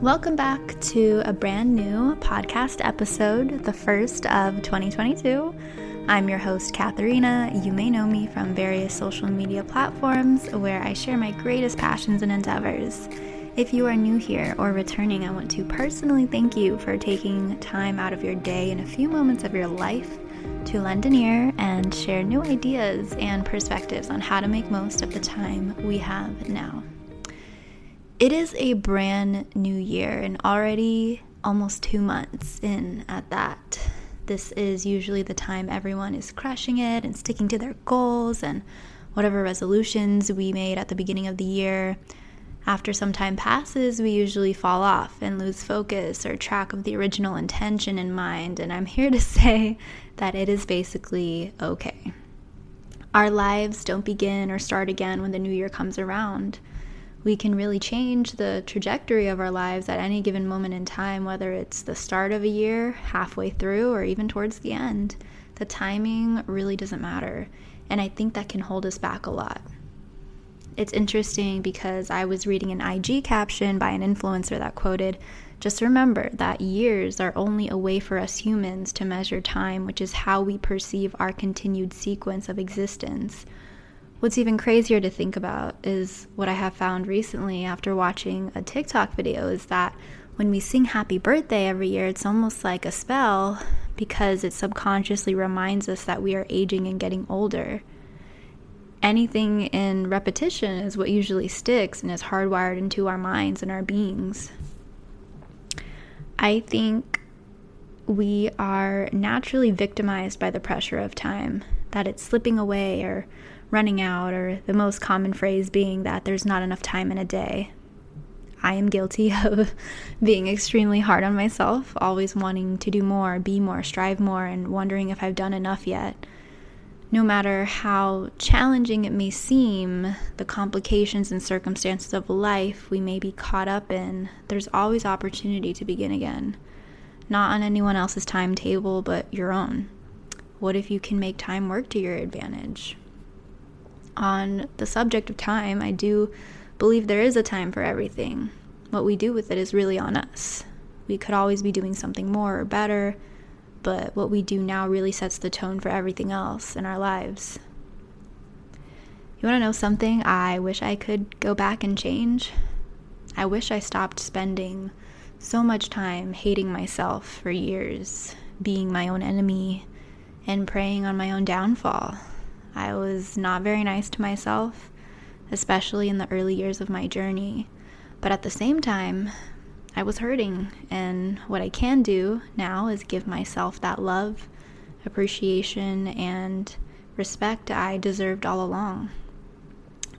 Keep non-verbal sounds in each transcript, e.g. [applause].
Welcome back to a brand new podcast episode, the first of 2022. I'm your host, Katharina. You may know me from various social media platforms where I share my greatest passions and endeavors. If you are new here or returning, I want to personally thank you for taking time out of your day and a few moments of your life to lend an ear and share new ideas and perspectives on how to make most of the time we have now. It is a brand new year and already almost two months in at that. This is usually the time everyone is crushing it and sticking to their goals and whatever resolutions we made at the beginning of the year. After some time passes, we usually fall off and lose focus or track of the original intention in mind. And I'm here to [laughs] say that it is basically okay. Our lives don't begin or start again when the new year comes around we can really change the trajectory of our lives at any given moment in time, whether it's the start of a year, halfway through, or even towards the end. The timing really doesn't matter. And I think that can hold us back a lot. It's interesting because I was reading an IG caption by an influencer that quoted, Just remember that years are only a way for us humans to measure time, which is how we perceive our continued sequence of existence. What's even crazier to think about is what I have found recently after watching a TikTok video is that when we sing happy birthday every year, it's almost like a spell because it subconsciously reminds us that we are aging and getting older. Anything in repetition is what usually sticks and is hardwired into our minds and our beings. I think we are naturally victimized by the pressure of time, that it's slipping away or running out, or the most common phrase being that there's not enough time in a day. I am guilty [laughs] of being extremely hard on myself, always wanting to do more, be more, strive more, and wondering if I've done enough yet. No matter how challenging it may seem, the complications and circumstances of life we may be caught up in, there's always opportunity to begin again. Not on anyone else's timetable, but your own. What if you can make time work to your advantage? On the subject of time, I do believe there is a time for everything. What we do with it is really on us. We could always be doing something more or better, but what we do now really sets the tone for everything else in our lives. You want to know something I wish I could go back and change? I wish I stopped spending so much time hating myself for years, being my own enemy, and preying on my own downfall. I was not very nice to myself, especially in the early years of my journey. But at the same time, I was hurting, and what I can do now is give myself that love, appreciation, and respect I deserved all along.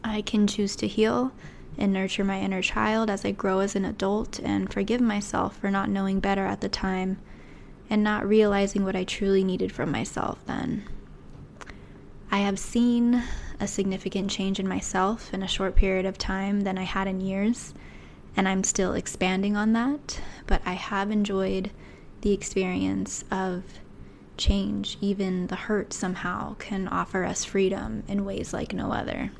I can choose to heal and nurture my inner child as I grow as an adult and forgive myself for not knowing better at the time and not realizing what I truly needed from myself then. I have seen a significant change in myself in a short period of time than I had in years, and I'm still expanding on that, but I have enjoyed the experience of change. Even the hurt somehow can offer us freedom in ways like no other.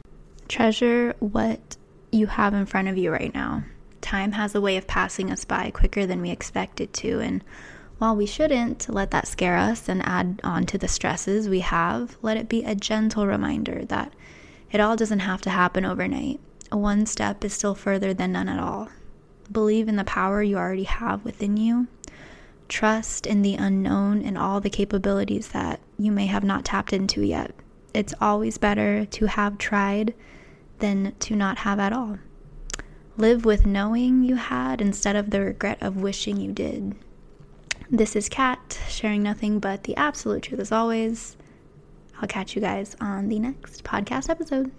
Treasure what you have in front of you right now. Time has a way of passing us by quicker than we expect it to, and while we shouldn't let that scare us and add on to the stresses we have, let it be a gentle reminder that it all doesn't have to happen overnight. One step is still further than none at all. Believe in the power you already have within you. Trust in the unknown and all the capabilities that you may have not tapped into yet. It's always better to have tried than to not have at all. Live with knowing you had instead of the regret of wishing you did. This is Kat, sharing nothing but the absolute truth as always. I'll catch you guys on the next podcast episode.